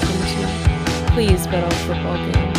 Welcome to Please Bet on Football Games.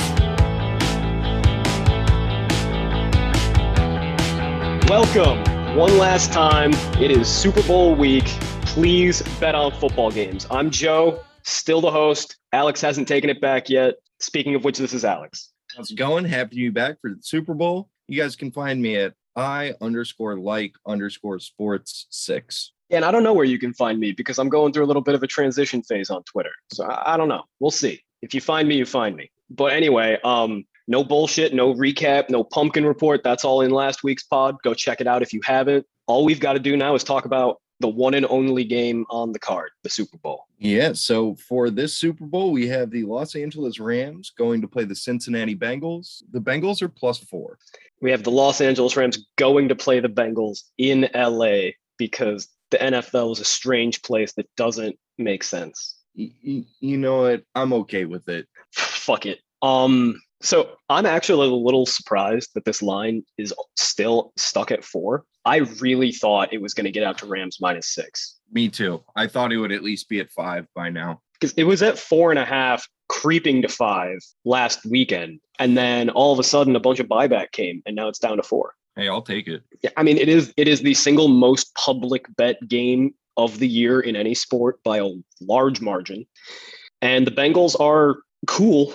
Welcome one last time. It is Super Bowl week. Please bet on football games. I'm Joe, still the host. Alex hasn't taken it back yet. Speaking of which, this is Alex. How's it going? Happy to be back for the Super Bowl. You guys can find me at I underscore like underscore sports six. And I don't know where you can find me because I'm going through a little bit of a transition phase on Twitter. So I, I don't know. We'll see. If you find me, you find me. But anyway, um, no bullshit, no recap, no pumpkin report. That's all in last week's pod. Go check it out if you haven't. All we've got to do now is talk about the one and only game on the card, the Super Bowl. Yeah. So for this Super Bowl, we have the Los Angeles Rams going to play the Cincinnati Bengals. The Bengals are plus four. We have the Los Angeles Rams going to play the Bengals in LA because the NFL is a strange place that doesn't make sense. Y- y- you know what? I'm okay with it. Fuck it. Um, so I'm actually a little surprised that this line is still stuck at four. I really thought it was going to get out to Rams minus six Me too. I thought it would at least be at five by now. because it was at four and a half, creeping to five last weekend, and then all of a sudden a bunch of buyback came, and now it's down to four. Hey, I'll take it. Yeah, I mean it is it is the single most public bet game of the year in any sport by a large margin, and the Bengals are cool.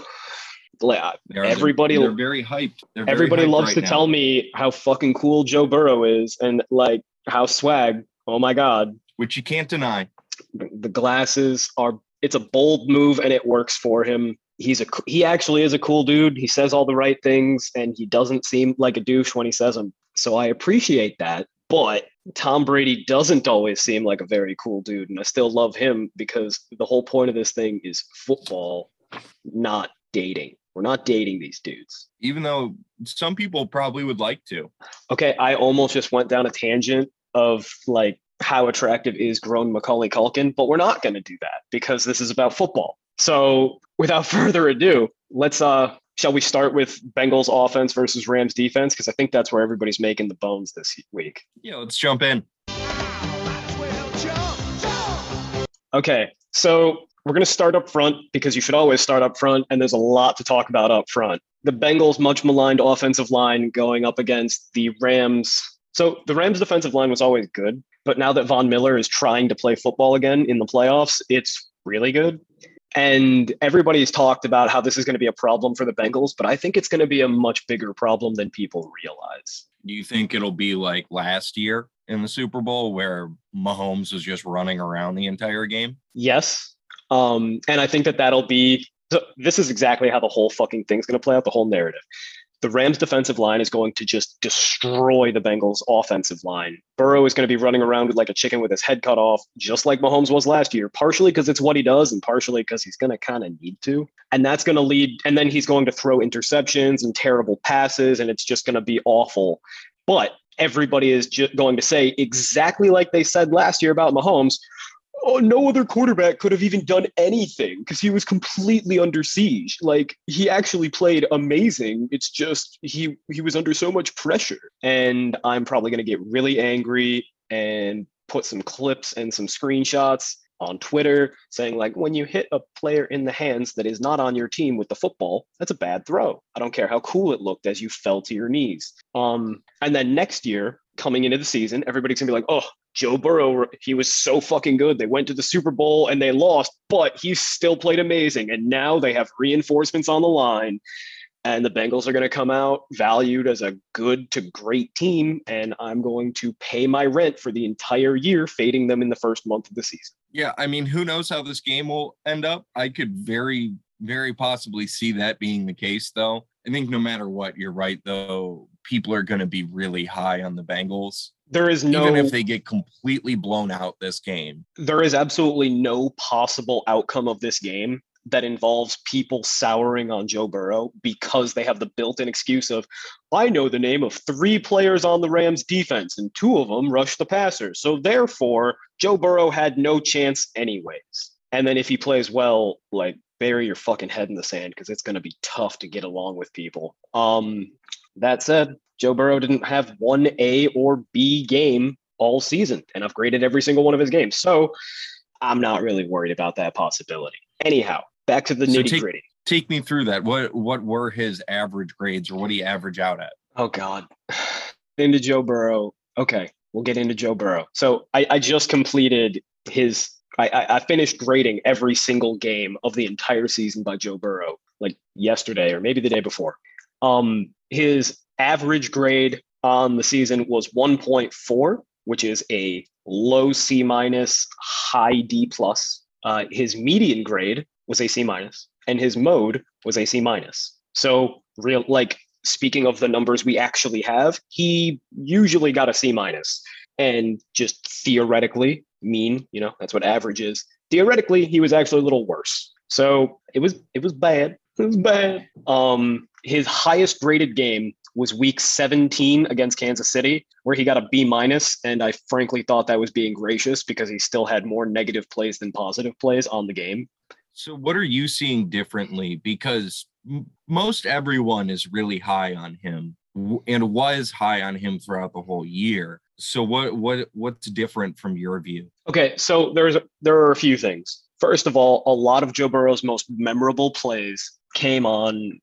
They're- Everybody- they're very hyped. They're very Everybody hyped loves right to now. tell me how fucking cool Joe Burrow is and like how swag. Oh my God. which you can't deny. The glasses are, it's a bold move and it works for him. He's a, he actually is a cool dude. He says all the right things and he doesn't seem like a douche when he says them. So I appreciate that. But Tom Brady doesn't always seem like a very cool dude. And I still love him because the whole point of this thing is football, not dating. We're not dating these dudes. Even though some people probably would like to. Okay, I almost just went down a tangent of like how attractive is grown Macaulay Culkin, but we're not going to do that because this is about football. So, without further ado, let's uh shall we start with Bengals offense versus Rams defense because I think that's where everybody's making the bones this week. Yeah, let's jump in. Okay, so we're going to start up front because you should always start up front, and there's a lot to talk about up front. The Bengals' much maligned offensive line going up against the Rams. So the Rams' defensive line was always good, but now that Von Miller is trying to play football again in the playoffs, it's really good. And everybody's talked about how this is going to be a problem for the Bengals, but I think it's going to be a much bigger problem than people realize. Do you think it'll be like last year in the Super Bowl where Mahomes was just running around the entire game? Yes. Um, and I think that that'll be so this is exactly how the whole fucking thing's going to play out the whole narrative. The Rams defensive line is going to just destroy the Bengals offensive line. Burrow is going to be running around with like a chicken with his head cut off, just like Mahomes was last year, partially because it's what he does and partially because he's going to kind of need to. And that's going to lead, and then he's going to throw interceptions and terrible passes, and it's just going to be awful. But everybody is ju- going to say exactly like they said last year about Mahomes oh, no other quarterback could have even done anything because he was completely under siege. Like he actually played amazing. It's just he he was under so much pressure. And I'm probably gonna get really angry and put some clips and some screenshots on Twitter saying like when you hit a player in the hands that is not on your team with the football, that's a bad throw. I don't care how cool it looked as you fell to your knees. Um, and then next year, coming into the season, everybody's gonna be like, oh, Joe Burrow, he was so fucking good. They went to the Super Bowl and they lost, but he still played amazing. And now they have reinforcements on the line. And the Bengals are going to come out valued as a good to great team. And I'm going to pay my rent for the entire year, fading them in the first month of the season. Yeah, I mean, who knows how this game will end up? I could very, very possibly see that being the case, though. I think no matter what, you're right, though, people are going to be really high on the Bengals. There is no Even if they get completely blown out this game. there is absolutely no possible outcome of this game that involves people souring on Joe Burrow because they have the built-in excuse of I know the name of three players on the Rams defense and two of them rushed the passer. So therefore, Joe Burrow had no chance anyways. And then if he plays well, like bury your fucking head in the sand because it's going to be tough to get along with people. Um that said, Joe Burrow didn't have one A or B game all season, and I've graded every single one of his games. So I'm not really worried about that possibility. Anyhow, back to the So nitty take- gritty. Take me through that. What what were his average grades, or what you average out at? Oh God. into Joe Burrow. Okay, we'll get into Joe Burrow. So I, I just completed his. I, I I finished grading every single game of the entire season by Joe Burrow, like yesterday or maybe the day before. Um, his average grade on the season was 1.4, which is a low C minus, high D plus. Uh, his median grade was a C minus, and his mode was a C minus. So real like speaking of the numbers we actually have, he usually got a C. And just theoretically, mean, you know, that's what average is. Theoretically, he was actually a little worse. So it was it was bad. It was bad. Um, his highest graded game was week 17 against Kansas City, where he got a B minus. And I frankly thought that was being gracious because he still had more negative plays than positive plays on the game. So what are you seeing differently? Because most everyone is really high on him w- and was high on him throughout the whole year. So what what what's different from your view? Okay, so there's there are a few things. First of all, a lot of Joe Burrow's most memorable plays came on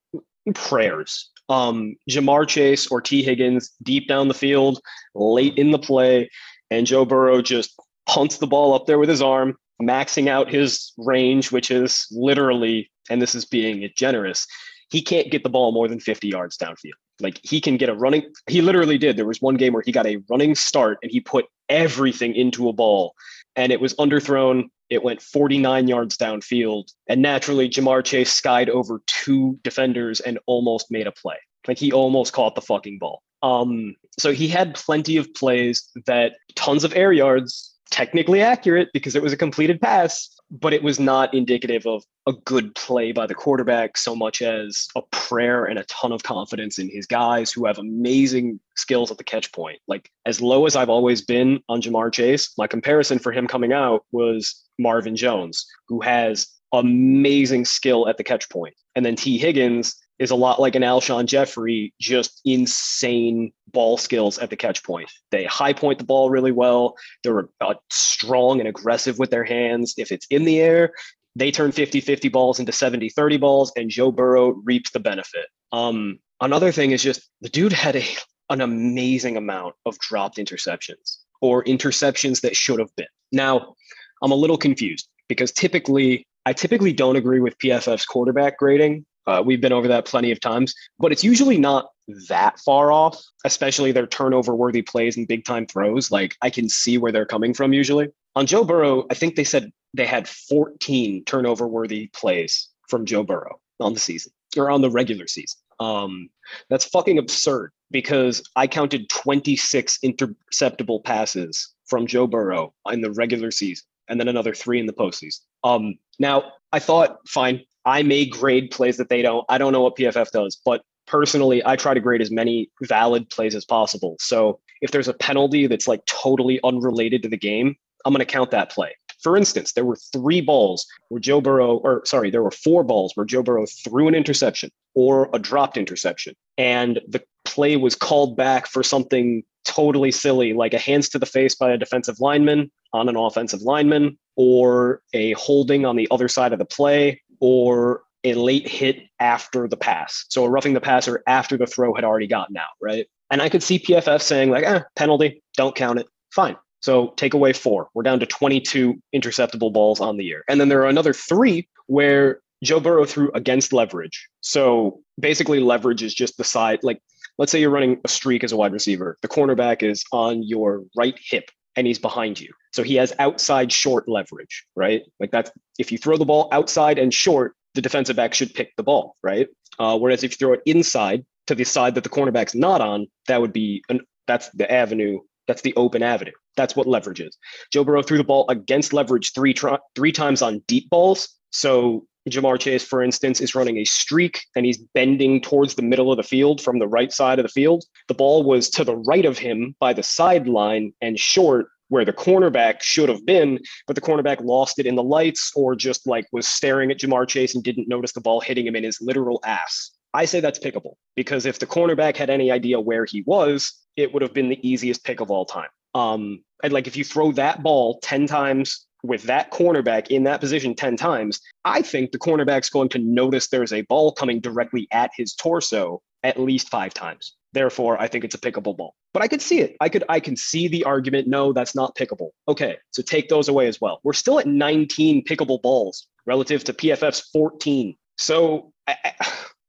prayers. Um, Ja'Marr Chase or Tee Higgins deep down the field, late in the play, and Joe Burrow just punts the ball up there with his arm, maxing out his range, which is literally, and this is being generous, he can't get the ball more than 50 yards downfield. Like he can get a running, he literally did. There was one game where he got a running start and he put everything into a ball and it was underthrown. It went 49 yards downfield. And naturally, Ja'Marr Chase skied over two defenders and almost made a play. Like he almost caught the fucking ball. Um, so he had plenty of plays that tons of air yards, technically accurate because it was a completed pass, but it was not indicative of a good play by the quarterback so much as a prayer and a ton of confidence in his guys who have amazing skills at the catch point. Like as low as I've always been on Ja'Marr Chase, my comparison for him coming out was Marvin Jones, who has amazing skill at the catch point. And then Tee Higgins is a lot like an Alshon Jeffery, just insane ball skills at the catch point. They high point the ball really well. They're uh, strong and aggressive with their hands. If it's in the air, they turn 50 50 balls into 70 30 balls, and Joe Burrow reaps the benefit. Um, another thing is just the dude had a, an amazing amount of dropped interceptions or interceptions that should have been. Now, I'm a little confused because typically, I typically don't agree with PFF's quarterback grading. Uh, we've been over that plenty of times, but it's usually not that far off, especially their turnover worthy plays and big time throws. Like I can see where they're coming from usually. On Joe Burrow, I think they said they had 14 turnover worthy plays from Joe Burrow on the season or on the regular season. Um, that's fucking absurd because I counted 26 interceptable passes from Joe Burrow in the regular season and then another three in the postseason. Um, now, I thought, fine, I may grade plays that they don't. I don't know what PFF does, but personally, I try to grade as many valid plays as possible. So if there's a penalty that's like totally unrelated to the game, I'm going to count that play. For instance, there were three balls where Joe Burrow, or sorry, there were four balls where Joe Burrow threw an interception or a dropped interception. And the play was called back for something totally silly, like a hands to the face by a defensive lineman on an offensive lineman, or a holding on the other side of the play, or a late hit after the pass. So a roughing the passer after the throw had already gotten out, right? And I could see PFF saying, like, eh, penalty, don't count it. Fine. So take away four. We're down to 22 interceptable balls on the year. And then there are another three where Joe Burrow threw against leverage. So basically, leverage is just the side. Like, let's say you're running a streak as a wide receiver, the cornerback is on your right hip and he's behind you. So he has outside short leverage, right? Like that's if you throw the ball outside and short, the defensive back should pick the ball, right? Uh, whereas if you throw it inside to the side that the cornerback's not on, that would be an that's the avenue. That's the open avenue. That's what leverage is. Joe Burrow threw the ball against leverage three three times on deep balls. So Ja'Marr Chase, for instance, is running a streak and he's bending towards the middle of the field from the right side of the field. The ball was to the right of him by the sideline and short where the cornerback should have been, but the cornerback lost it in the lights or just like was staring at Ja'Marr Chase and didn't notice the ball hitting him in his literal ass. I say that's pickable because if the cornerback had any idea where he was, it would have been the easiest pick of all time. Um, and like if you throw that ball 10 times with that cornerback in that position 10 times, I think the cornerback's going to notice there's a ball coming directly at his torso at least five times. Therefore, I think it's a pickable ball. But I could see it. I could I can see the argument. No, that's not pickable. Okay, so take those away as well. We're still at 19 pickable balls relative to PFF's 14. So, I, I,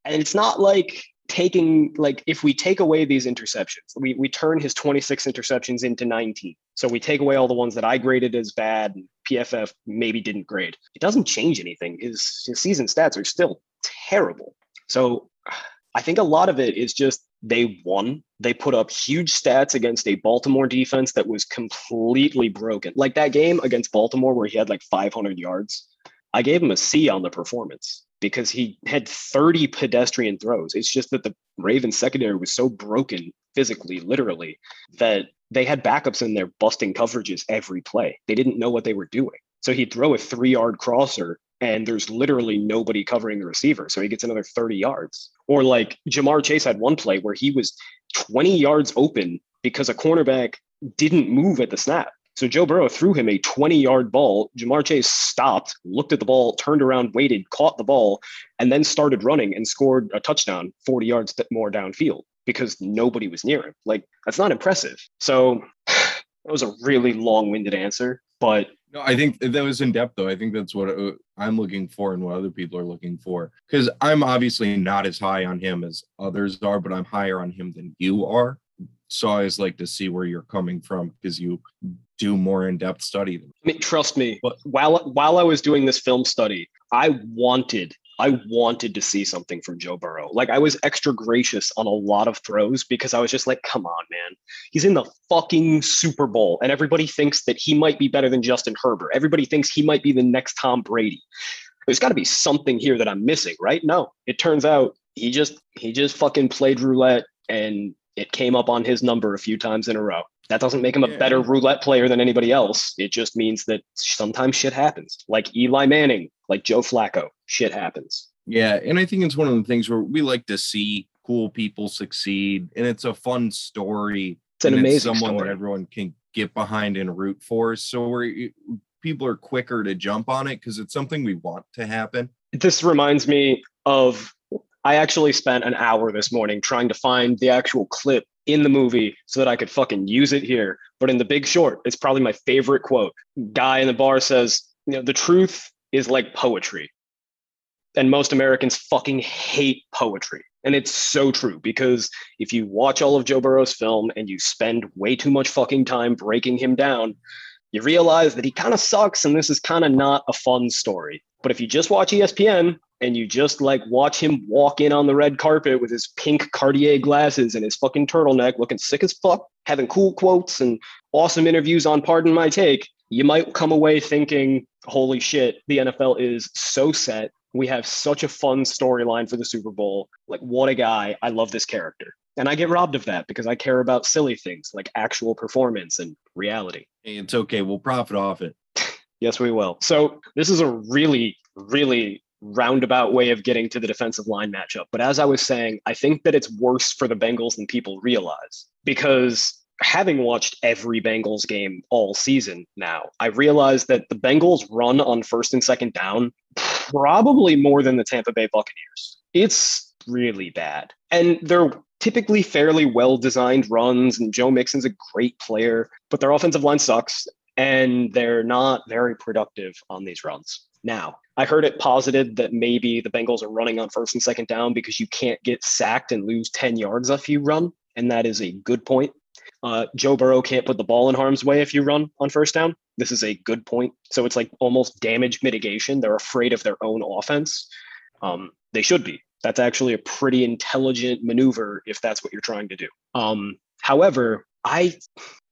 and it's not like taking like if we take away these interceptions we, we turn his 26 interceptions into 19 so we take away all the ones that i graded as bad pff maybe didn't grade. It doesn't change anything. His, his season stats are still terrible. So i think a lot of it is just they won. They put up huge stats against a baltimore defense that was completely broken. Like that game against baltimore where he had like 500 yards i gave him a c on the performance because he had 30 pedestrian throws. It's just that the Ravens secondary was so broken physically, literally, that they had backups in there busting coverages every play. They didn't know what they were doing. So he'd throw a three yard crosser and there's literally nobody covering the receiver. So he gets another 30 yards. Or like Jamar Chase had one play where he was 20 yards open because a cornerback didn't move at the snap. So Joe Burrow threw him a 20 yard ball. Ja'Marr Chase stopped, looked at the ball, turned around, waited, caught the ball, and then started running and scored a touchdown 40 yards more downfield because nobody was near him. Like, that's not impressive. So that was a really long winded answer, but. No, I think that was in depth, though. I think that's what uh, I'm looking for and what other people are looking for. Because I'm obviously not as high on him as others are, but I'm higher on him than you are so I always like to see where you're coming from because you do more in-depth study. I mean, trust me, but while while I was doing this film study, I wanted I wanted to see something from Joe Burrow. Like I was extra gracious on a lot of throws because I was just like, come on, man. He's in the fucking Super Bowl and everybody thinks that he might be better than Justin Herbert. Everybody thinks he might be the next Tom Brady. There's got to be something here that I'm missing, right? No. It turns out he just he just fucking played roulette and it came up on his number a few times in a row. That doesn't make him a better roulette player than anybody else. It just means that sometimes shit happens. Like Eli Manning, like Joe Flacco, shit happens. Yeah, and I think it's one of the things where we like to see cool people succeed, and it's a fun story. It's an amazing it's someone story. that everyone can get behind and root for. So we're people are quicker to jump on it because it's something we want to happen. This reminds me of I actually spent an hour this morning trying to find the actual clip in the movie so that I could fucking use it here. But in The Big Short, it's probably my favorite quote. Guy in the bar says, you know, the truth is like poetry. And most Americans fucking hate poetry. And it's so true because if you watch all of Joe Burrow's film and you spend way too much fucking time breaking him down, you realize that he kind of sucks and this is kind of not a fun story. But if you just watch ESPN and you just like watch him walk in on the red carpet with his pink Cartier glasses and his fucking turtleneck looking sick as fuck, having cool quotes and awesome interviews on Pardon My Take, you might come away thinking, holy shit, the NFL is so set. We have such a fun storyline for the Super Bowl. Like, what a guy. I love this character. And I get robbed of that because I care about silly things like actual performance and reality. It's okay. We'll profit off it. Yes, we will. So, this is a really, really roundabout way of getting to the defensive line matchup. But as I was saying, I think that it's worse for the Bengals than people realize because having watched every Bengals game all season now, I realize that the Bengals run on first and second down probably more than the Tampa Bay Buccaneers. It's really bad. And they're typically fairly well designed runs, and Joe Mixon's a great player, but their offensive line sucks and they're not very productive on these runs. Now, I heard it posited that maybe the Bengals are running on first and second down because you can't get sacked and lose 10 yards if you run. And that is a good point. Uh, Joe Burrow can't put the ball in harm's way if you run on first down. This is a good point. So it's like almost damage mitigation. They're afraid of their own offense. Um, they should be. That's actually a pretty intelligent maneuver if that's what you're trying to do. Um, however, I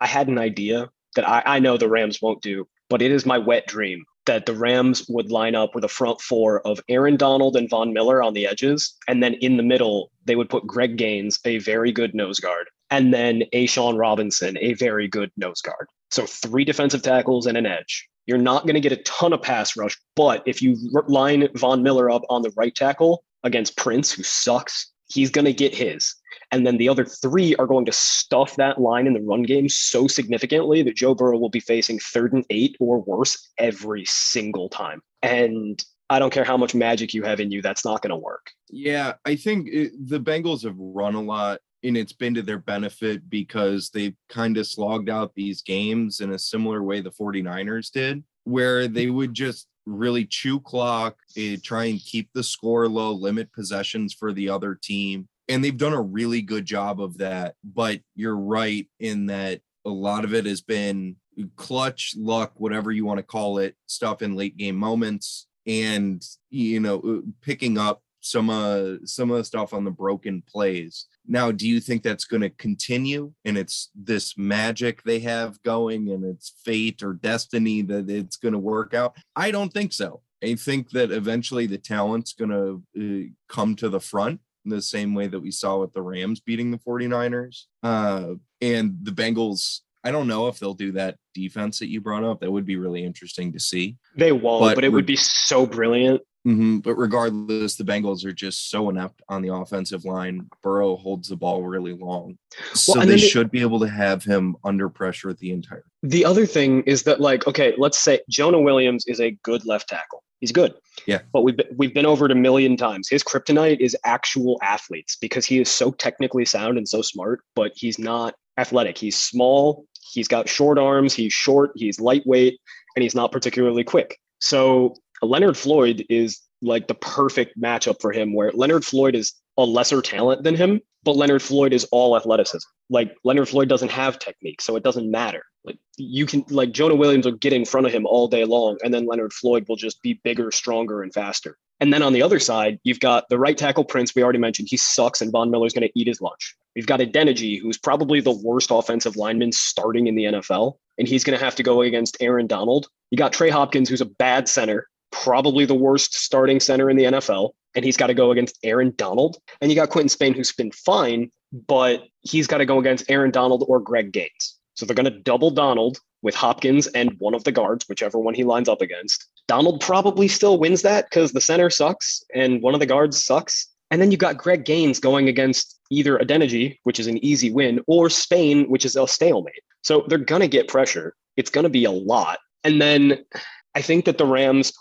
I had an idea that I, I know the Rams won't do, but it is my wet dream that the Rams would line up with a front four of Aaron Donald and Von Miller on the edges. And then in the middle, they would put Greg Gaines, a very good nose guard, and then a A'Shawn Robinson, a very good nose guard. So three defensive tackles and an edge. You're not going to get a ton of pass rush, but if you line Von Miller up on the right tackle against Prince, who sucks, he's going to get his. And then the other three are going to stuff that line in the run game so significantly that Joe Burrow will be facing third and eight or worse every single time. And I don't care how much magic you have in you, that's not going to work. Yeah, I think it, the Bengals have run a lot and it's been to their benefit because they've kind of slogged out these games in a similar way the 49ers did, where they would just really chew clock, uh, try and keep the score low, limit possessions for the other team. And they've done a really good job of that. But you're right in that a lot of it has been clutch, luck, whatever you want to call it, stuff in late game moments and you know picking up some uh some of the stuff on the broken plays now do you think that's going to continue and it's this magic they have going and it's fate or destiny that it's going to work out i don't think so i think that eventually the talent's going to uh, come to the front in the same way that we saw with the rams beating the 49ers uh, and the bengals I don't know if they'll do that defense that you brought up. That would be really interesting to see. They won't, but, but it would be so brilliant. Mm-hmm, but regardless, the Bengals are just so inept on the offensive line. Burrow holds the ball really long, so well, they should be able to have him under pressure the entire. The other thing is that, like, okay, let's say Jonah Williams is a good left tackle. He's good. Yeah. But we've been, we've been over it a million times. His kryptonite is actual athletes because he is so technically sound and so smart, but he's not athletic. He's small. He's got short arms. He's short. He's lightweight, and he's not particularly quick. So Leonard Floyd is like the perfect matchup for him, where Leonard Floyd is a lesser talent than him, but Leonard Floyd is all athleticism. Like Leonard Floyd doesn't have technique, so it doesn't matter. Like you can like Jonah Williams will get in front of him all day long, and then Leonard Floyd will just be bigger, stronger, and faster. And then on the other side, you've got the right tackle Prince. We already mentioned he sucks, and Von Miller's going to eat his lunch. We've got Adeniji, who's probably the worst offensive lineman starting in the NFL, and he's going to have to go against Aaron Donald. You got Trey Hopkins, who's a bad center, probably the worst starting center in the NFL, and he's got to go against Aaron Donald. And you got Quinton Spain, who's been fine, but he's got to go against Aaron Donald or Greg Gaines. So they're going to double Donald with Hopkins and one of the guards, whichever one he lines up against. Donald probably still wins that because the center sucks and one of the guards sucks. And then you got Greg Gaines going against either Adeniji, which is an easy win, or Spain, which is a stalemate. So they're going to get pressure. It's going to be a lot. And then I think that the Rams,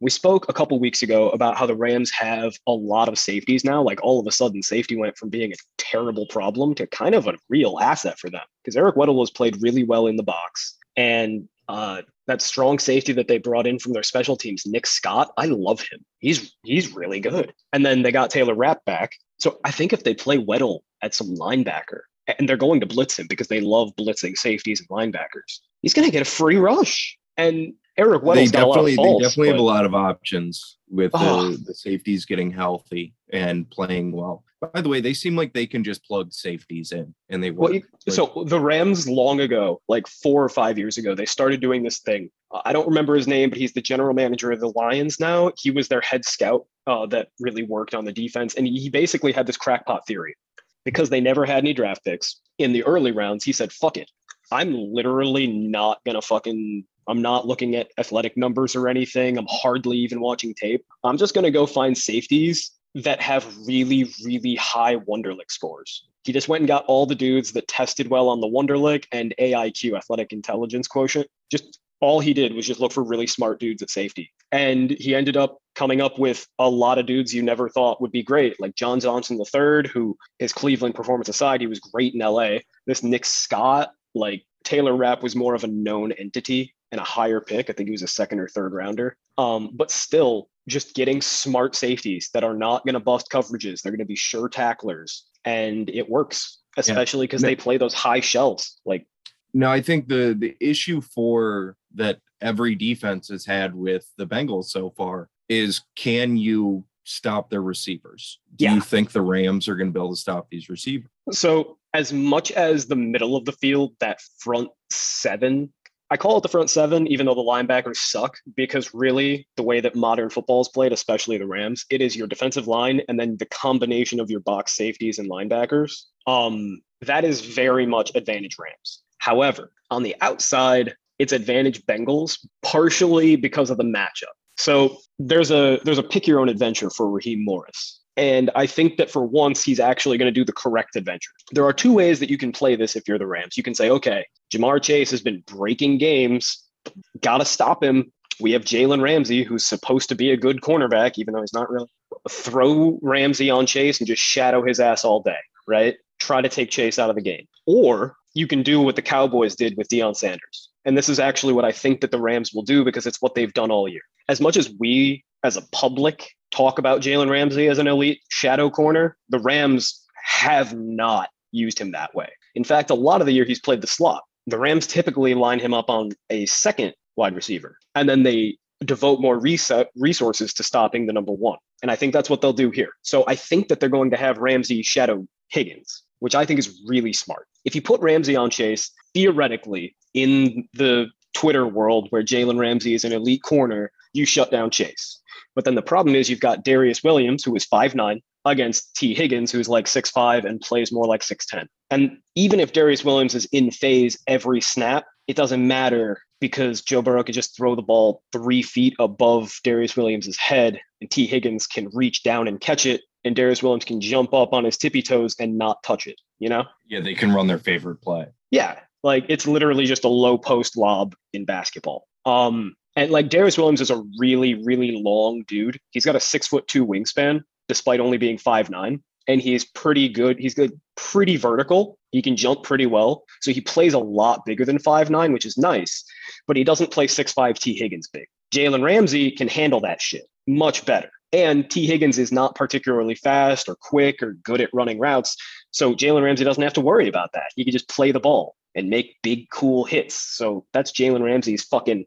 we spoke a couple weeks ago about how the Rams have a lot of safeties now. Like all of a sudden, safety went from being a terrible problem to kind of a real asset for them because Eric Weddle has played really well in the box. And uh, that strong safety that they brought in from their special teams, Nick Scott, I love him. He's he's really good. And then they got Taylor Rapp back. So I think if they play Weddle at some linebacker, and they're going to blitz him because they love blitzing safeties and linebackers, he's going to get a free rush. And Eric Weddle's they definitely, faults, they definitely but... have a lot of options with oh. the, the safeties getting healthy and playing well. By the way, they seem like they can just plug safeties in and they work. Well, so the Rams long ago, like four or five years ago, they started doing this thing. Uh, I don't remember his name, but he's the general manager of the Lions now. He was their head scout uh, that really worked on the defense, and he basically had this crackpot theory because they never had any draft picks in the early rounds. He said, "Fuck it, I'm literally not gonna fucking I'm not looking at athletic numbers or anything. I'm hardly even watching tape. I'm just going to go find safeties that have really, really high Wonderlic scores. He just went and got all the dudes that tested well on the Wonderlic and AIQ, athletic intelligence quotient. Just all he did was just look for really smart dudes at safety. And he ended up coming up with a lot of dudes you never thought would be great, like John Johnson III, who his Cleveland performance aside, he was great in LA. This Nick Scott, like Taylor Rapp was more of a known entity and a higher pick. I think he was a second or third rounder. Um, but still, just getting smart safeties that are not going to bust coverages. They're going to be sure tacklers, and it works, especially because yeah. they play those high shells. Like, no, I think the the issue for that every defense has had with the Bengals so far is can you stop their receivers? Do yeah. you think the Rams are going to be able to stop these receivers? So, as much as the middle of the field, that front seven I call it the front seven, even though the linebackers suck, because really the way that modern football is played, especially the Rams, it is your defensive line and then the combination of your box safeties and linebackers. Um, that is very much advantage Rams. However, on the outside, it's advantage Bengals, partially because of the matchup. So there's a there's a pick your own adventure for Raheem Morris. And I think that for once, he's actually going to do the correct adventure. There are two ways that you can play this if you're the Rams. You can say, okay, Ja'Marr Chase has been breaking games, got to stop him. We have Jalen Ramsey, who's supposed to be a good cornerback, even though he's not really. Throw Ramsey on Chase and just shadow his ass all day, right? Try to take Chase out of the game. Or you can do what the Cowboys did with Deion Sanders. And this is actually what I think that the Rams will do because it's what they've done all year. As much as we as a public talk about Jalen Ramsey as an elite shadow corner, the Rams have not used him that way. In fact, a lot of the year he's played the slot. The Rams typically line him up on a second wide receiver, and then they devote more resources to stopping the number one. And I think that's what they'll do here. So I think that they're going to have Ramsey shadow Higgins, which I think is really smart. If you put Ramsey on Chase, theoretically, in the Twitter world where Jalen Ramsey is an elite corner, you shut down Chase. But then the problem is you've got Darious Williams, who is five nine, against Tee Higgins, who's like six five and plays more like 6'10. And even if Darious Williams is in phase every snap, it doesn't matter because Joe Burrow could just throw the ball three feet above Darious Williams' head, and Tee Higgins can reach down and catch it, and Darious Williams can jump up on his tippy toes and not touch it, you know? Yeah, they can run their favorite play. Yeah. Like it's literally just a low post lob in basketball. Um, and like Darious Williams is a really, really long dude. He's got a six foot two wingspan, despite only being five nine. And he's pretty good. He's good, pretty vertical. He can jump pretty well. So he plays a lot bigger than five nine, which is nice. But he doesn't play six five Tee Higgins big. Jalen Ramsey can handle that shit much better. And Tee Higgins is not particularly fast or quick or good at running routes. So Jalen Ramsey doesn't have to worry about that. He can just play the ball and make big, cool hits. So that's Jalen Ramsey's fucking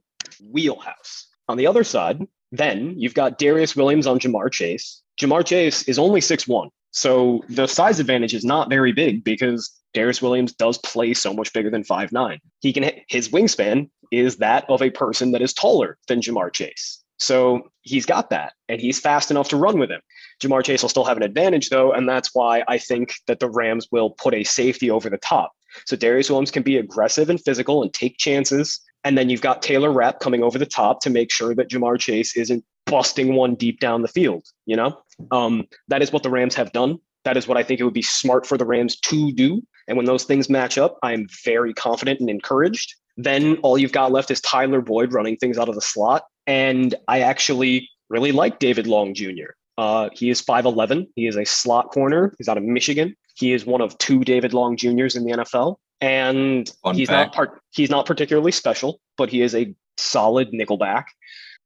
wheelhouse. On the other side, then you've got Darious Williams on Ja'Marr Chase. Ja'Marr Chase is only six one, So the size advantage is not very big because Darious Williams does play so much bigger than five nine. He can his wingspan is that of a person that is taller than Ja'Marr Chase. So he's got that and he's fast enough to run with him. Ja'Marr Chase will still have an advantage though, and that's why I think that the Rams will put a safety over the top. So Darious Williams can be aggressive and physical and take chances. And then you've got Taylor Rapp coming over the top to make sure that Ja'Marr Chase isn't busting one deep down the field. You know, um, that is what the Rams have done. That is what I think it would be smart for the Rams to do. And when those things match up, I'm very confident and encouraged. Then all you've got left is Tyler Boyd running things out of the slot. And I actually really like David Long Jr. Uh, he is 5'11. He is a slot corner. He's out of Michigan. He is one of two David Long Juniors in the NFL. And Fun he's fact. not part he's not particularly special, but he is a solid nickelback.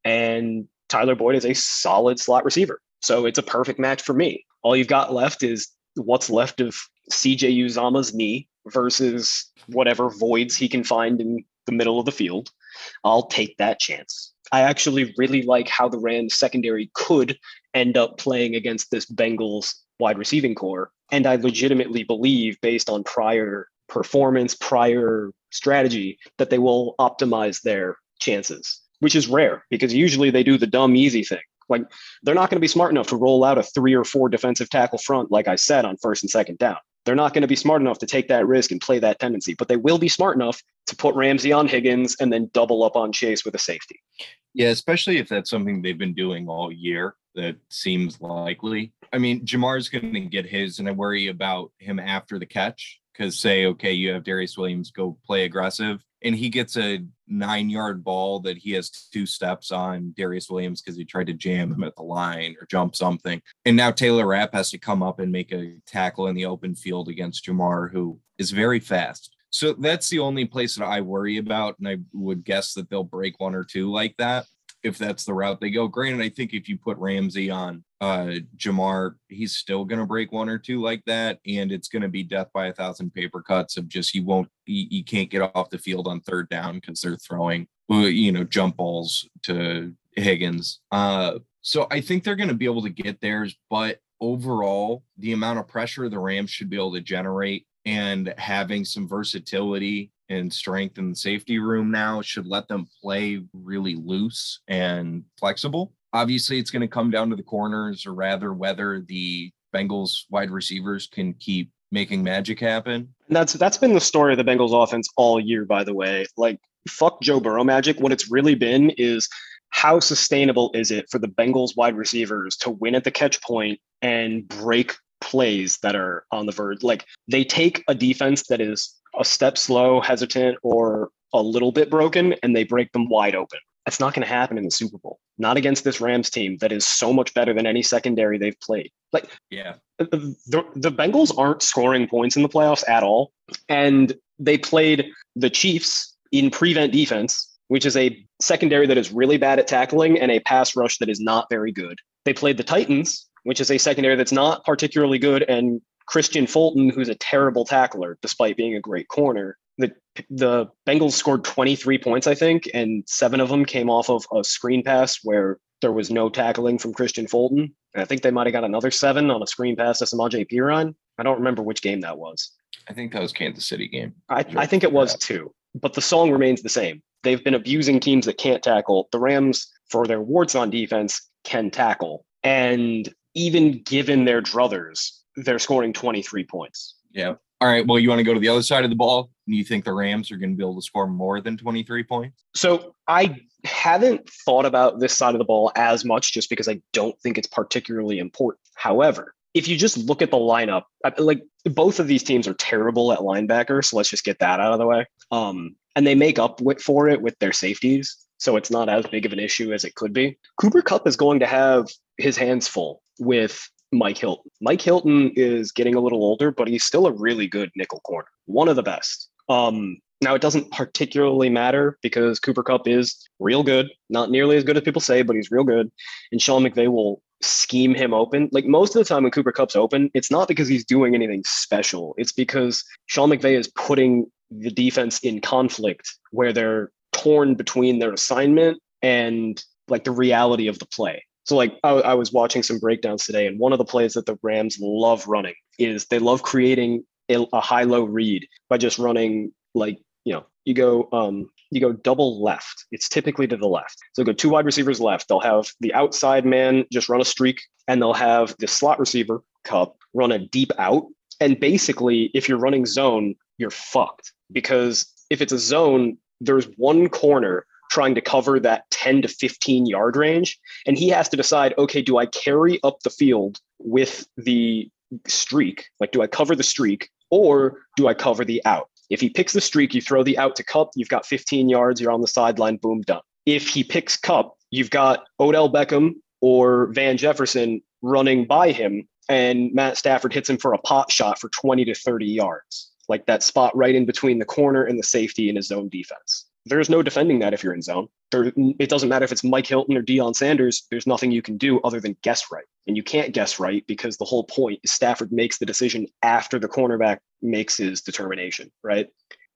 And Tyler Boyd is a solid slot receiver. So it's a perfect match for me. All you've got left is what's left of CJ Uzomah's knee versus whatever voids he can find in the middle of the field. I'll take that chance. I actually really like how the Rams secondary could end up playing against this Bengals wide receiving corps. And I legitimately believe, based on prior performance, prior strategy, that they will optimize their chances, which is rare because usually they do the dumb, easy thing. Like they're not going to be smart enough to roll out a three or four defensive tackle front, like I said, on first and second down. They're not going to be smart enough to take that risk and play that tendency, but they will be smart enough to put Ramsey on Higgins and then double up on Chase with a safety. Yeah, especially if that's something they've been doing all year. That seems likely. I mean, Ja'Marr's going to get his, and I worry about him after the catch because say, okay, you have Darious Williams go play aggressive, and he gets a nine yard ball that he has two steps on Darious Williams because he tried to jam him at the line or jump something. And now Taylor Rapp has to come up and make a tackle in the open field against Ja'Marr, who is very fast. So that's the only place that I worry about. And I would guess that they'll break one or two like that if that's the route they go. Granted, I think if you put Ramsey on uh, Ja'Marr, he's still going to break one or two like that, and it's going to be death by a thousand paper cuts of just he won't, he, he can't get off the field on third down because they're throwing, you know, jump balls to Higgins. Uh, so I think they're going to be able to get theirs, but overall, the amount of pressure the Rams should be able to generate and having some versatility and strength in the safety room now should let them play really loose and flexible. Obviously, it's going to come down to the corners, or rather, whether the Bengals wide receivers can keep making magic happen. That's that's been the story of the Bengals offense all year, by the way. Like fuck Joe Burrow magic. What it's really been is how sustainable is it for the Bengals wide receivers to win at the catch point and break plays that are on the verge? Like they take a defense that is a step slow, hesitant, or a little bit broken, and they break them wide open. That's not going to happen in the Super Bowl. Not against this Rams team that is so much better than any secondary they've played. Like, yeah, the, the Bengals aren't scoring points in the playoffs at all. And they played the Chiefs in prevent defense, which is a secondary that is really bad at tackling and a pass rush that is not very good. They played the Titans, which is a secondary that's not particularly good, and Kristian Fulton, who's a terrible tackler despite being a great corner. The the Bengals scored 23 points, I think, and seven of them came off of a screen pass where there was no tackling from Kristian Fulton. And I think they might have got another seven on a screen pass to Samaje Perine. I don't remember which game that was. I think that was Kansas City game. I, I think it was too, but the song remains the same. They've been abusing teams that can't tackle. The Rams, for their warts on defense, can tackle. And even given their druthers, they're scoring 23 points. Yeah. All right. Well, you want to go to the other side of the ball? Do you think the Rams are going to be able to score more than 23 points? So I haven't thought about this side of the ball as much just because I don't think it's particularly important. However, if you just look at the lineup, like both of these teams are terrible at linebacker. So let's just get that out of the way. Um, and they make up for it with their safeties. So it's not as big of an issue as it could be. Cooper Kupp is going to have his hands full with Mike Hilton. Mike Hilton is getting a little older, but he's still a really good nickel corner, one of the best. Um, now, it doesn't particularly matter because Cooper Kupp is real good, not nearly as good as people say, but he's real good. And Sean McVay will scheme him open. Like most of the time when Cooper Kupp's open, it's not because he's doing anything special. It's because Sean McVay is putting the defense in conflict where they're torn between their assignment and like the reality of the play. So like I, I, was watching some breakdowns today, and one of the plays that the Rams love running is they love creating a, a high-low read by just running like you know you go um you go double left. It's typically to the left. So go two wide receivers left. They'll have the outside man just run a streak, and they'll have the slot receiver Kupp run a deep out. And basically, if you're running zone, you're fucked because if it's a zone, there's one corner trying to cover that 10 to 15 yard range. And he has to decide okay, do I carry up the field with the streak? Like, do I cover the streak or do I cover the out? If he picks the streak, you throw the out to Kupp, you've got 15 yards, you're on the sideline, boom, done. If he picks Kupp, you've got Odell Beckham or Van Jefferson running by him, and Matt Stafford hits him for a pot shot for 20 to 30 yards, like that spot right in between the corner and the safety in his zone defense there's no defending that if you're in zone. There, it doesn't matter if it's Mike Hilton or Deion Sanders. There's nothing you can do other than guess right, and you can't guess right because the whole point is Stafford makes the decision after the cornerback makes his determination, right?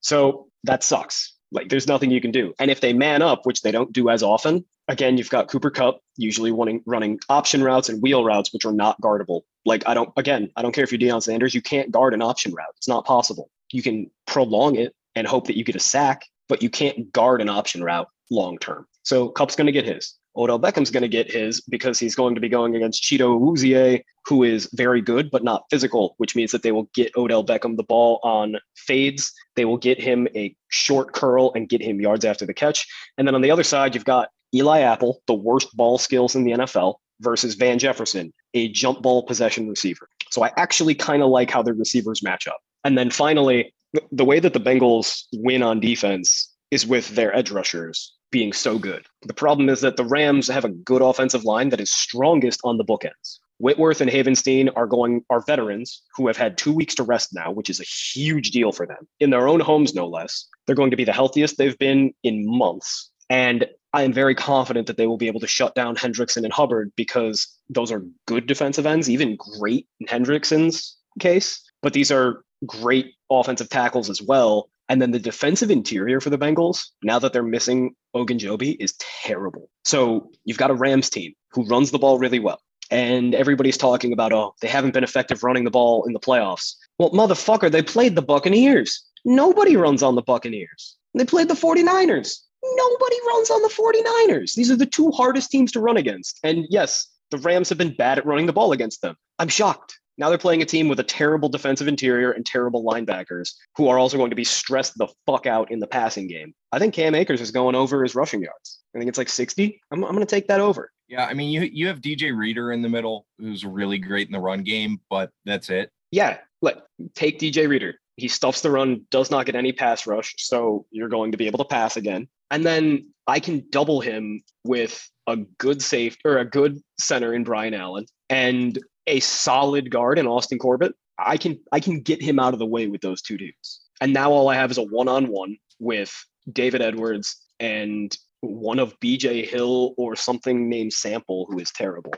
So that sucks. Like there's nothing you can do. And if they man up, which they don't do as often, again, you've got Cooper Kupp usually running running option routes and wheel routes, which are not guardable. Like I don't again, I don't care if you're Deion Sanders, you can't guard an option route. It's not possible. You can prolong it and hope that you get a sack but you can't guard an option route long term. So Kupp's to get his. Odell Beckham's going to get his because he's going to be going against Chido Awuzie, who is very good but not physical, which means that they will get Odell Beckham the ball on fades. They will get him a short curl and get him yards after the catch. And then on the other side, you've got Eli Apple, the worst ball skills in the NFL, versus Van Jefferson, a jump ball possession receiver. So I actually kind of like how the receivers match up. And then finally, the way that the Bengals win on defense is with their edge rushers being so good. The problem is that the Rams have a good offensive line that is strongest on the bookends. Whitworth and Havenstein are going are veterans who have had two weeks to rest now, which is a huge deal for them in their own homes, no less. They're going to be the healthiest they've been in months, and I am very confident that they will be able to shut down Hendrickson and Hubbard because those are good defensive ends, even great in Hendrickson's case. But these are great offensive tackles as well. And then the defensive interior for the Bengals, now that they're missing Ogunjobi, is terrible. So you've got a Rams team who runs the ball really well. And everybody's talking about, oh, they haven't been effective running the ball in the playoffs. Well, motherfucker, they played the Buccaneers. Nobody runs on the Buccaneers. They played the 49ers. Nobody runs on the 49ers. These are the two hardest teams to run against. And yes, the Rams have been bad at running the ball against them. I'm shocked. Now they're playing a team with a terrible defensive interior and terrible linebackers who are also going to be stressed the fuck out in the passing game. I think Cam Akers is going over his rushing yards. I think it's like 60. I'm, I'm going to take that over. Yeah, I mean, you you have DJ Reader in the middle, who's really great in the run game, but that's it. Yeah, let take DJ Reader. He stuffs the run, does not get any pass rush, so you're going to be able to pass again. And then I can double him with a good safe or a good center in Brian Allen and a solid guard in Austin Corbett. I can I can get him out of the way with those two dudes. And now all I have is a one-on-one with David Edwards and one of BJ Hill or something named Sample, who is terrible.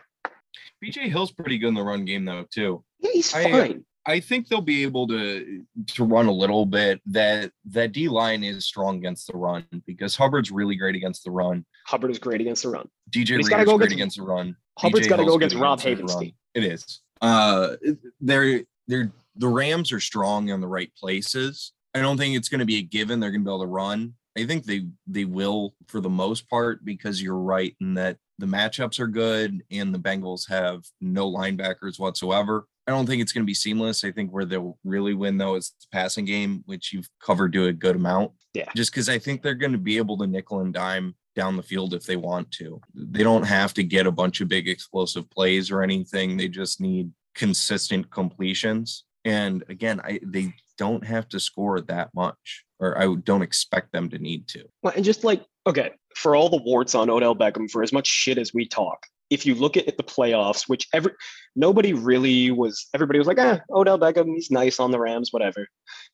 BJ Hill's pretty good in the run game though too. Yeah, he's uh, fine. I think they'll be able to to run a little bit. That that D line is strong against the run because Hubbard's really great against the run. Hubbard is great against the run. DJ gotta go great against- against the run. Hubbard's got to go against Rob. Havenstein. It is. Uh, they're they're the Rams are strong in the right places. I don't think it's going to be a given they're going to be able to run. I think they they will for the most part because you're right in that the matchups are good and the Bengals have no linebackers whatsoever. I don't think it's going to be seamless. I think where they'll really win though is the passing game, which you've covered to a good amount. Yeah. Just because I think they're going to be able to nickel and dime down the field if they want to. They don't have to get a bunch of big explosive plays or anything. They just need consistent completions. And again, I they don't have to score that much, or I don't expect them to need to. Well, and just like, okay, for all the warts on Odell Beckham, for as much shit as we talk, if you look at the playoffs, which every nobody really was, everybody was like, ah, Odell Beckham, he's nice on the Rams, whatever.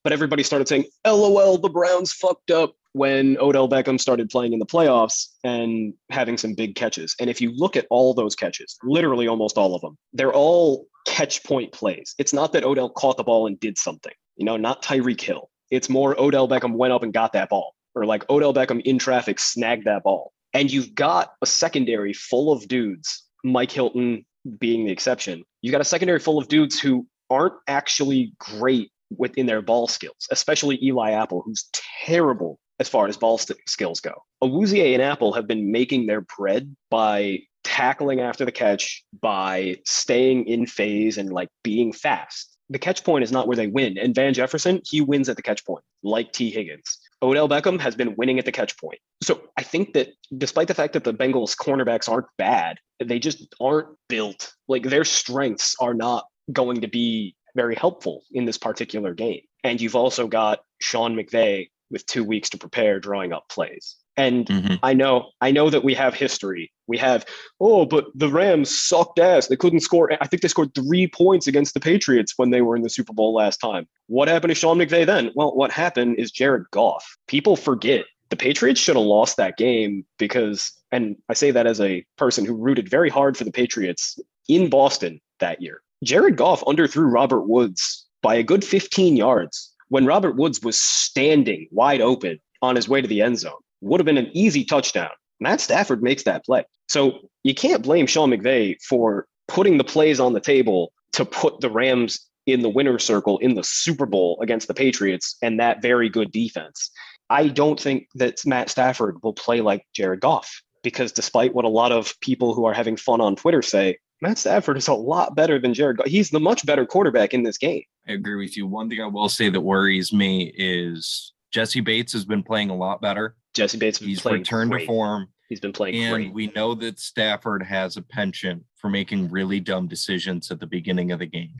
But everybody started saying, LOL, the Browns fucked up when Odell Beckham started playing in the playoffs and having some big catches. And if you look at all those catches, literally almost all of them, they're all catch point plays. It's not that Odell caught the ball and did something, you know, not Tyreek Hill. It's more Odell Beckham went up and got that ball, or like Odell Beckham in traffic snagged that ball. And you've got a secondary full of dudes, Mike Hilton being the exception. You've got a secondary full of dudes who aren't actually great within their ball skills, especially Eli Apple, who's terrible as far as ball st- skills go. Awuzie and Apple have been making their bread by tackling after the catch, by staying in phase and like being fast. The catch point is not where they win. And Van Jefferson, he wins at the catch point, like Tee Higgins. Odell Beckham has been winning at the catch point. So I think that despite the fact that the Bengals cornerbacks aren't bad, they just aren't built. Like their strengths are not going to be very helpful in this particular game. And you've also got Sean McVay with two weeks to prepare drawing up plays. And Mhm. I know, I know that we have history. We have, oh, but the Rams sucked ass. They couldn't score. I think they scored three points against the Patriots when they were in the Super Bowl last time. What happened to Sean McVay then? Well, what happened is Jared Goff. People forget the Patriots should have lost that game because, and I say that as a person who rooted very hard for the Patriots in Boston that year. Jared Goff underthrew Robert Woods by a good 15 yards when Robert Woods was standing wide open on his way to the end zone. Would have been an easy touchdown. Matt Stafford makes that play. So you can't blame Sean McVay for putting the plays on the table to put the Rams in the winner's circle in the Super Bowl against the Patriots and that very good defense. I don't think that Matt Stafford will play like Jared Goff because despite what a lot of people who are having fun on Twitter say, Matt Stafford is a lot better than Jared Goff. He's the much better quarterback in this game. I agree with you. One thing I will say that worries me is Jessie Bates has been playing a lot better. Jessie Bates has been He's playing returned great. to form. He's been playing And great. we know that Stafford has a penchant for making really dumb decisions at the beginning of the game.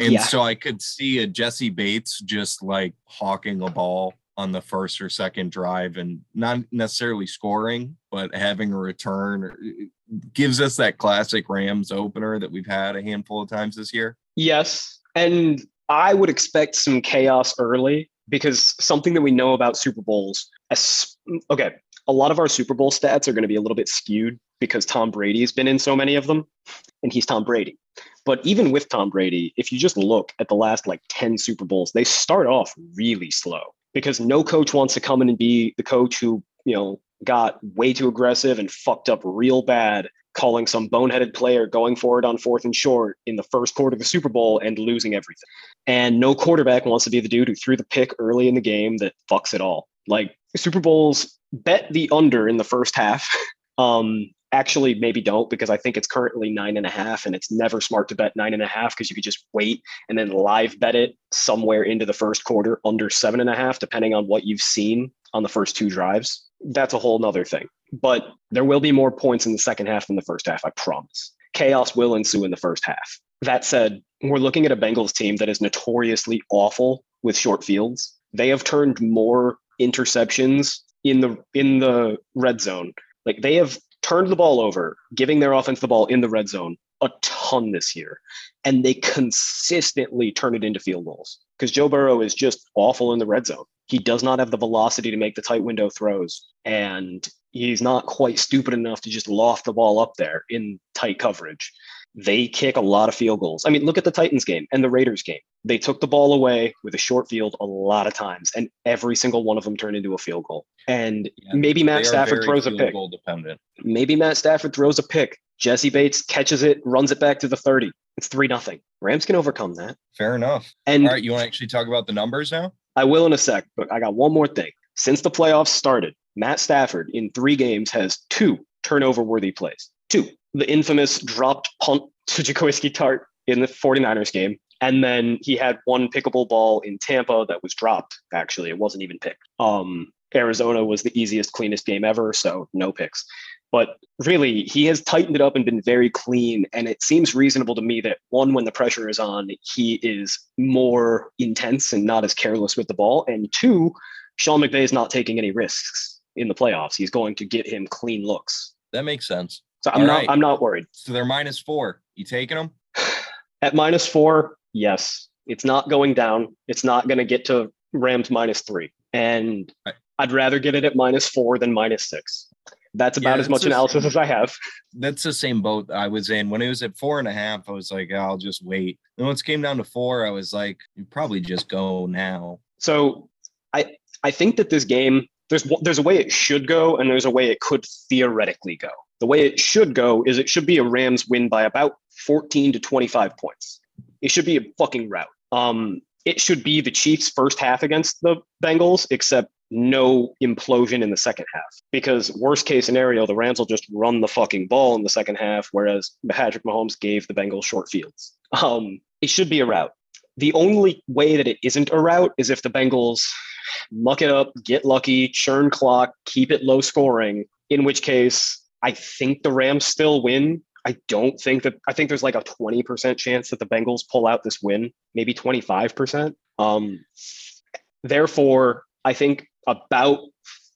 And yeah. so I could see a Jessie Bates just like hawking a ball on the first or second drive and not necessarily scoring, but having a return uh, gives us that classic Rams opener that we've had a handful of times this year. Yes. And I would expect some chaos early because something that we know about Super Bowls, okay, a lot of our Super Bowl stats are going to be a little bit skewed because Tom Brady's been in so many of them and he's Tom Brady. But even with Tom Brady, if you just look at the last like 10 Super Bowls, they start off really slow because no coach wants to come in and be the coach who, you know, got way too aggressive and fucked up real bad calling some boneheaded player going for it on fourth and short in the first quarter of the Super Bowl and losing everything. And no quarterback wants to be the dude who threw the pick early in the game that fucks it all. Like Super Bowls, bet the under in the first half. Um, actually maybe don't because I think it's currently nine and a half, and it's never smart to bet nine and a half because you could just wait and then live bet it somewhere into the first quarter under seven and a half, depending on what you've seen on the first two drives. That's a whole nother thing. But there will be more points in the second half than the first half, I promise. Chaos will ensue in the first half. That said, we're looking at a Bengals team that is notoriously awful with short fields. They have turned more interceptions in the in the red zone. Like they have turned the ball over, giving their offense the ball in the red zone a ton this year. And they consistently turn it into field goals because Joe Burrow is just awful in the red zone. He does not have the velocity to make the tight window throws. And he's not quite stupid enough to just loft the ball up there in tight coverage they kick a lot of field goals. I mean, look at the Titans game and the Raiders game. They took the ball away with a short field a lot of times, and every single one of them turned into a field goal. And yeah, maybe Matt Stafford throws a pick. Maybe Matt Stafford throws a pick. Jessie Bates catches it, runs it back to the 30. It's 3 nothing. Rams can overcome that. Fair enough. And all right, you want to actually talk about the numbers now? I will in a sec, but I got one more thing. Since the playoffs started, Matt Stafford in three games has two turnover worthy plays. Two the infamous dropped punt to Jaquiski Tartt in the 49ers game. And then he had one pickable ball in Tampa that was dropped. Actually, it wasn't even picked. Um, Arizona was the easiest, cleanest game ever, so no picks. But really, he has tightened it up and been very clean. And it seems reasonable to me that one, when the pressure is on, he is more intense and not as careless with the ball. And two, Sean McVay is not taking any risks in the playoffs. He's going to get him clean looks. That makes sense. So I'm All not right. I'm not worried. So they're minus four. You taking them? At minus four, yes. It's not going down. It's not going to get to Rams minus three. And right. I'd rather get it at minus four than minus six. That's about yeah, as much analysis as I have. That's the same boat I was in. When it was at four and a half, I was like, I'll just wait. And once it came down to four, I was like, you probably just go now. So I I think that this game there's there's a way it should go and there's a way it could theoretically go. The way it should go is it should be a Rams win by about 14 to 25 points. It should be a fucking rout. Um, it should be the Chiefs' first half against the Bengals, except no implosion in the second half. Because worst case scenario, the Rams will just run the fucking ball in the second half, whereas Patrick Mahomes gave the Bengals short fields. Um, it should be a rout. The only way that it isn't a rout is if the Bengals muck it up, get lucky, churn clock, keep it low scoring, in which case I think the Rams still win. I don't think that I think there's like a 20% chance that the Bengals pull out this win, maybe 25%. Um, therefore, I think about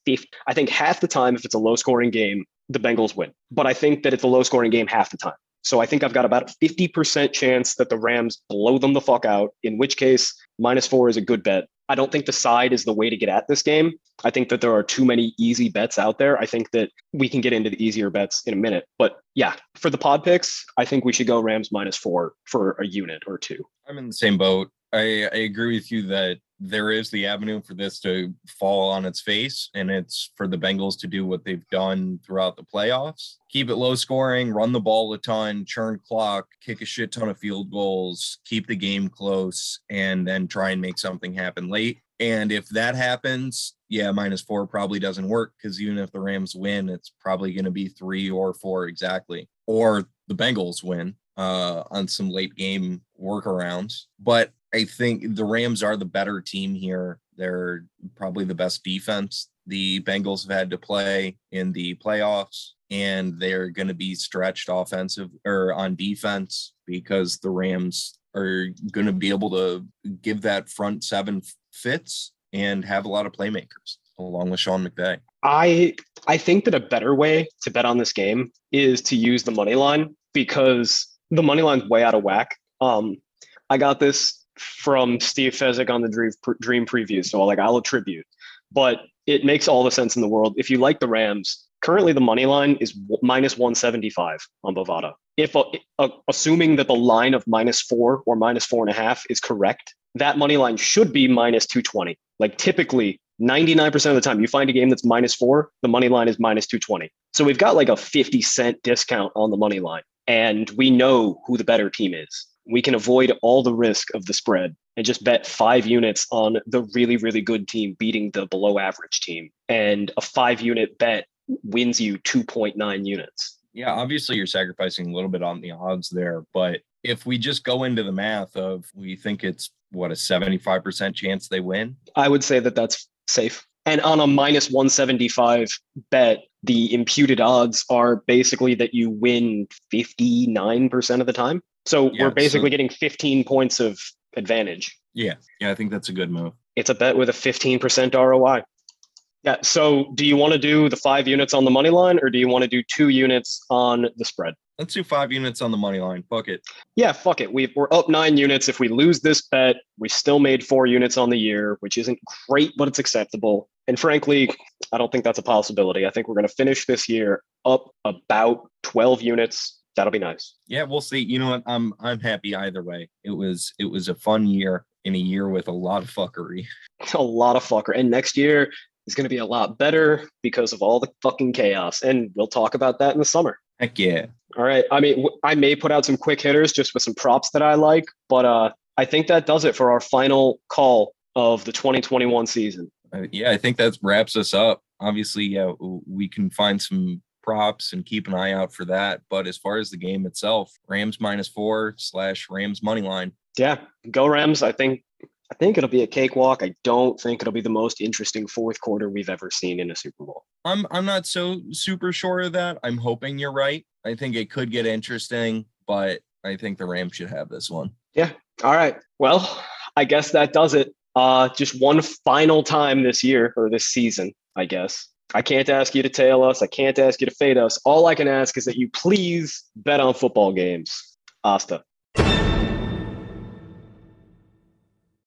50, I think half the time, if it's a low scoring game, the Bengals win. But I think that it's a low scoring game half the time. So I think I've got about a 50% chance that the Rams blow them the fuck out, in which case minus four is a good bet. I don't think the side is the way to get at this game. I think that there are too many easy bets out there. I think that we can get into the easier bets in a minute. But yeah, for the pod picks, I think we should go Rams minus four for a unit or two. I'm in the same boat. I, I agree with you that there is the avenue for this to fall on its face, and it's for the Bengals to do what they've done throughout the playoffs keep it low scoring, run the ball a ton, churn clock, kick a shit ton of field goals, keep the game close, and then try and make something happen late. And if that happens, yeah, minus four probably doesn't work because even if the Rams win, it's probably going to be three or four exactly, or the Bengals win uh, on some late game workarounds. But I think the Rams are the better team here. They're probably the best defense the Bengals have had to play in the playoffs, and they're going to be stretched offensive or on defense because the Rams are going to be able to give that front seven fits and have a lot of playmakers along with Sean McVay. I I think that a better way to bet on this game is to use the money line because the money line's way out of whack. Um, I got this from Steve Fezzik on the Dream, Dream Preview, so like I'll attribute. But it makes all the sense in the world. If you like the Rams, currently the money line is minus 175 on Bovada. If uh, uh, assuming that the line of minus four or minus four and a half is correct, that money line should be minus 220. Like typically, 99% of the time, you find a game that's minus four, the money line is minus 220. So we've got like a 50 cent discount on the money line, and we know who the better team is we can avoid all the risk of the spread and just bet five units on the really, really good team beating the below average team. And a five unit bet wins you 2.9 units. Yeah, obviously you're sacrificing a little bit on the odds there, but if we just go into the math of we think it's what a 75% chance they win, I would say that that's safe. And on a minus 175 bet, the imputed odds are basically that you win 59% of the time. So Yeah, we're basically so- getting 15 points of advantage. yeah, yeah, I think that's a good move. It's a bet with a 15% ROI. Yeah. So do you want to do the five units on the money line or do you want to do two units on the spread? Let's do five units on the money line. Fuck it. Yeah, fuck it. we we're up nine units. If we lose this bet, we still made four units on the year, which isn't great, but it's acceptable. And frankly, I don't think that's a possibility. I think we're going to finish this year up about 12 units. That'll be nice. Yeah, we'll see. You know what? I'm I'm happy either way. It was it was a fun year in a year with a lot of fuckery. A lot of fucker. And next year is going to be a lot better because of all the fucking chaos. And we'll talk about that in the summer. Heck yeah. All right. I mean, I may put out some quick hitters just with some props that I like, but uh, I think that does it for our final call of the 2021 season. Uh, yeah, I think that wraps us up. Obviously, yeah, we can find some props and keep an eye out for that. But as far as the game itself, Rams minus four slash Rams money line. Yeah, go Rams. I think I think it'll be a cakewalk. I don't think it'll be the most interesting fourth quarter we've ever seen in a Super Bowl. I'm I'm not so super sure of that. I'm hoping you're right. I think it could get interesting, but I think the Rams should have this one. Yeah. All right. Well, I guess that does it. Uh, just one final time this year or this season, I guess. I can't ask you to tail us. I can't ask you to fade us. All I can ask is that you please bet on football games. Asta.